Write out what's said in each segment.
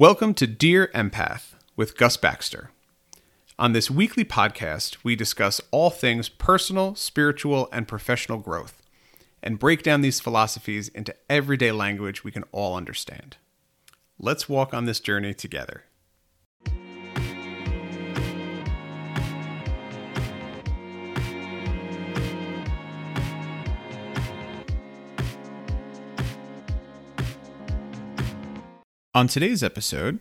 Welcome to Dear Empath with Gus Baxter. On this weekly podcast, we discuss all things personal, spiritual, and professional growth and break down these philosophies into everyday language we can all understand. Let's walk on this journey together. On today's episode,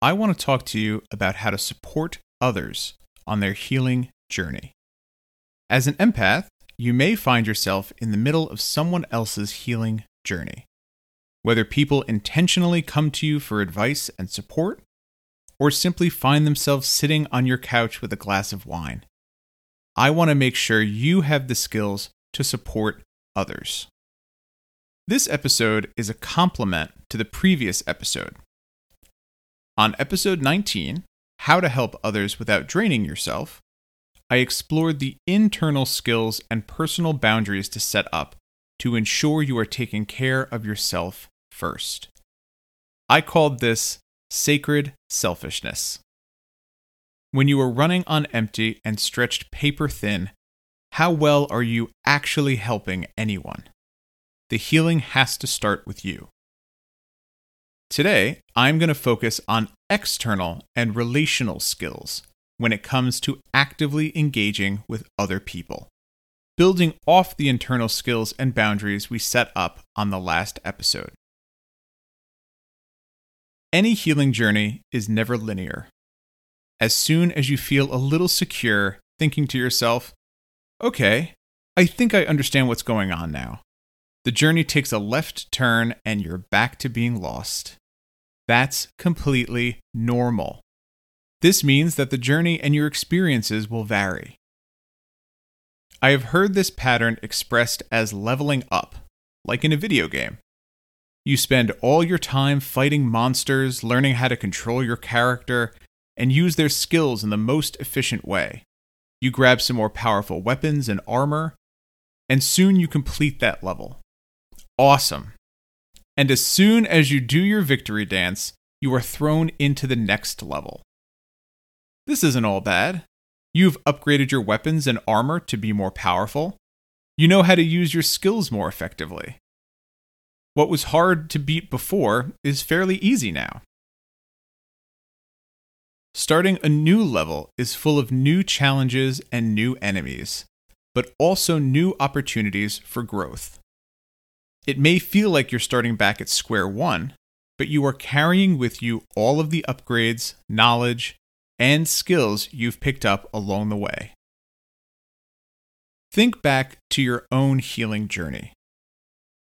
I want to talk to you about how to support others on their healing journey. As an empath, you may find yourself in the middle of someone else's healing journey. Whether people intentionally come to you for advice and support, or simply find themselves sitting on your couch with a glass of wine, I want to make sure you have the skills to support others. This episode is a complement to the previous episode. On episode 19, How to Help Others Without Draining Yourself, I explored the internal skills and personal boundaries to set up to ensure you are taking care of yourself first. I called this sacred selfishness. When you are running on empty and stretched paper thin, how well are you actually helping anyone? The healing has to start with you. Today, I'm going to focus on external and relational skills when it comes to actively engaging with other people, building off the internal skills and boundaries we set up on the last episode. Any healing journey is never linear. As soon as you feel a little secure, thinking to yourself, okay, I think I understand what's going on now, the journey takes a left turn and you're back to being lost. That's completely normal. This means that the journey and your experiences will vary. I have heard this pattern expressed as leveling up, like in a video game. You spend all your time fighting monsters, learning how to control your character, and use their skills in the most efficient way. You grab some more powerful weapons and armor, and soon you complete that level. Awesome. And as soon as you do your victory dance, you are thrown into the next level. This isn't all bad. You've upgraded your weapons and armor to be more powerful. You know how to use your skills more effectively. What was hard to beat before is fairly easy now. Starting a new level is full of new challenges and new enemies, but also new opportunities for growth. It may feel like you're starting back at square one, but you are carrying with you all of the upgrades, knowledge, and skills you've picked up along the way. Think back to your own healing journey.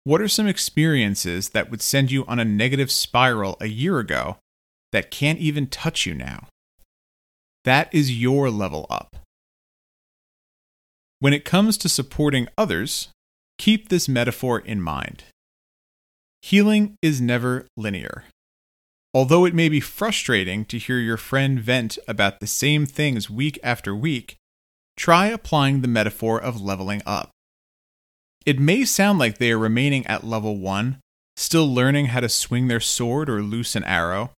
What are some experiences that would send you on a negative spiral a year ago that can't even touch you now? That is your level up. When it comes to supporting others, Keep this metaphor in mind. Healing is never linear. Although it may be frustrating to hear your friend vent about the same things week after week, try applying the metaphor of leveling up. It may sound like they are remaining at level 1, still learning how to swing their sword or loose an arrow,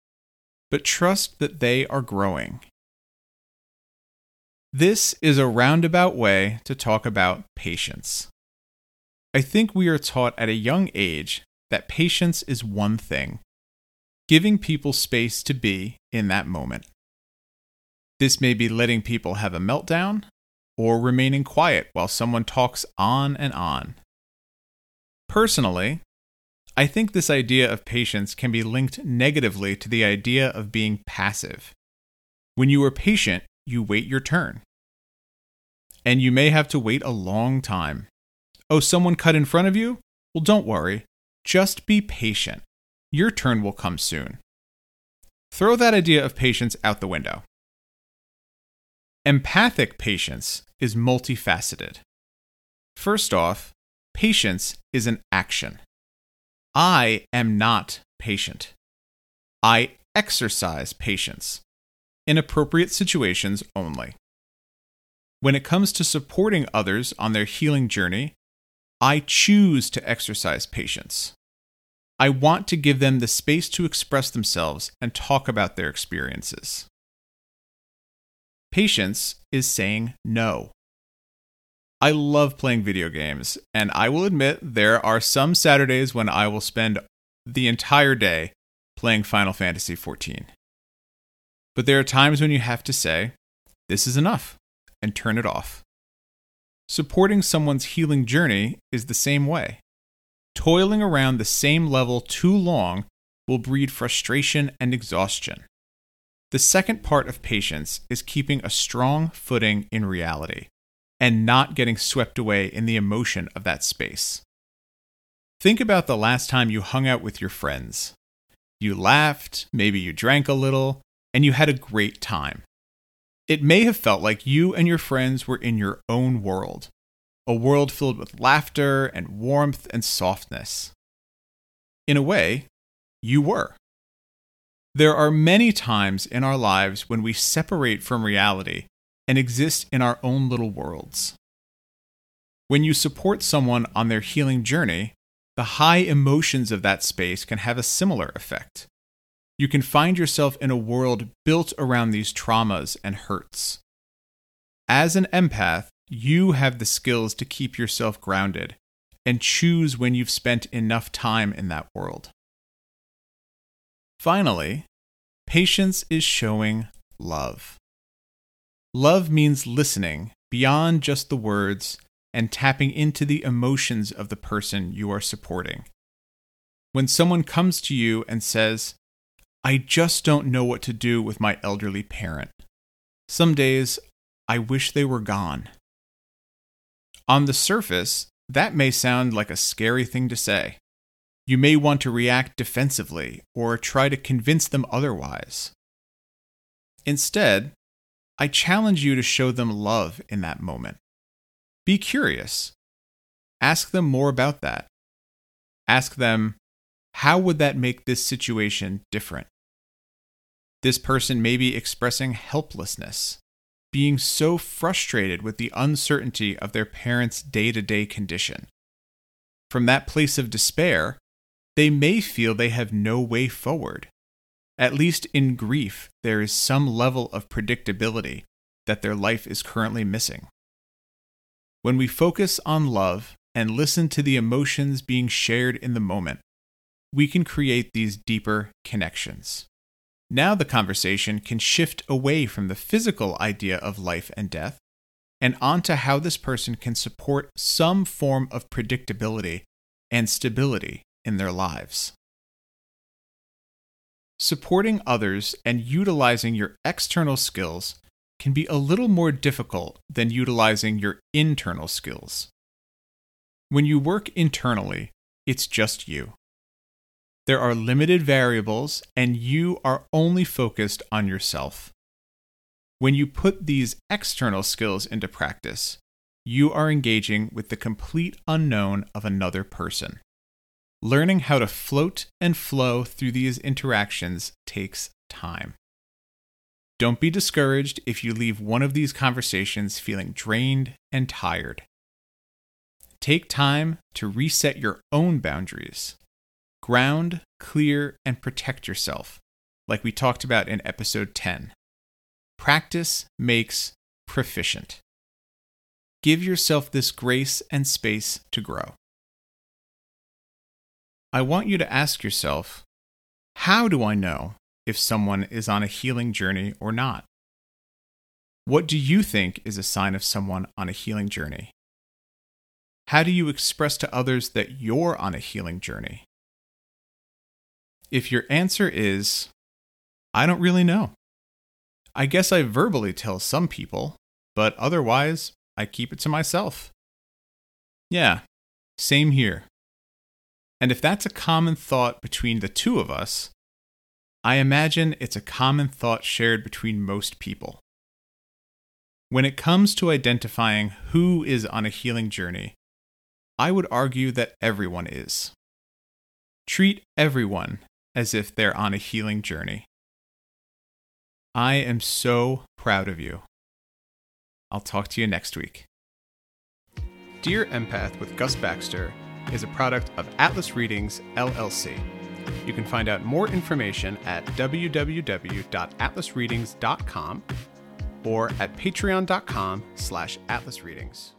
but trust that they are growing. This is a roundabout way to talk about patience. I think we are taught at a young age that patience is one thing giving people space to be in that moment. This may be letting people have a meltdown or remaining quiet while someone talks on and on. Personally, I think this idea of patience can be linked negatively to the idea of being passive. When you are patient, you wait your turn. And you may have to wait a long time. Oh, someone cut in front of you? Well, don't worry. Just be patient. Your turn will come soon. Throw that idea of patience out the window. Empathic patience is multifaceted. First off, patience is an action. I am not patient. I exercise patience in appropriate situations only. When it comes to supporting others on their healing journey, I choose to exercise patience. I want to give them the space to express themselves and talk about their experiences. Patience is saying no. I love playing video games, and I will admit there are some Saturdays when I will spend the entire day playing Final Fantasy XIV. But there are times when you have to say, this is enough, and turn it off. Supporting someone's healing journey is the same way. Toiling around the same level too long will breed frustration and exhaustion. The second part of patience is keeping a strong footing in reality and not getting swept away in the emotion of that space. Think about the last time you hung out with your friends. You laughed, maybe you drank a little, and you had a great time. It may have felt like you and your friends were in your own world, a world filled with laughter and warmth and softness. In a way, you were. There are many times in our lives when we separate from reality and exist in our own little worlds. When you support someone on their healing journey, the high emotions of that space can have a similar effect. You can find yourself in a world built around these traumas and hurts. As an empath, you have the skills to keep yourself grounded and choose when you've spent enough time in that world. Finally, patience is showing love. Love means listening beyond just the words and tapping into the emotions of the person you are supporting. When someone comes to you and says, I just don't know what to do with my elderly parent. Some days, I wish they were gone. On the surface, that may sound like a scary thing to say. You may want to react defensively or try to convince them otherwise. Instead, I challenge you to show them love in that moment. Be curious. Ask them more about that. Ask them, how would that make this situation different? This person may be expressing helplessness, being so frustrated with the uncertainty of their parents' day to day condition. From that place of despair, they may feel they have no way forward. At least in grief, there is some level of predictability that their life is currently missing. When we focus on love and listen to the emotions being shared in the moment, we can create these deeper connections. Now the conversation can shift away from the physical idea of life and death and onto how this person can support some form of predictability and stability in their lives. Supporting others and utilizing your external skills can be a little more difficult than utilizing your internal skills. When you work internally, it's just you. There are limited variables, and you are only focused on yourself. When you put these external skills into practice, you are engaging with the complete unknown of another person. Learning how to float and flow through these interactions takes time. Don't be discouraged if you leave one of these conversations feeling drained and tired. Take time to reset your own boundaries. Ground, clear, and protect yourself, like we talked about in episode 10. Practice makes proficient. Give yourself this grace and space to grow. I want you to ask yourself how do I know if someone is on a healing journey or not? What do you think is a sign of someone on a healing journey? How do you express to others that you're on a healing journey? If your answer is, I don't really know, I guess I verbally tell some people, but otherwise I keep it to myself. Yeah, same here. And if that's a common thought between the two of us, I imagine it's a common thought shared between most people. When it comes to identifying who is on a healing journey, I would argue that everyone is. Treat everyone as if they're on a healing journey. I am so proud of you. I'll talk to you next week. Dear Empath with Gus Baxter is a product of Atlas Readings, LLC You can find out more information at www.atlasreadings.com or at patreon.com slash atlasreadings.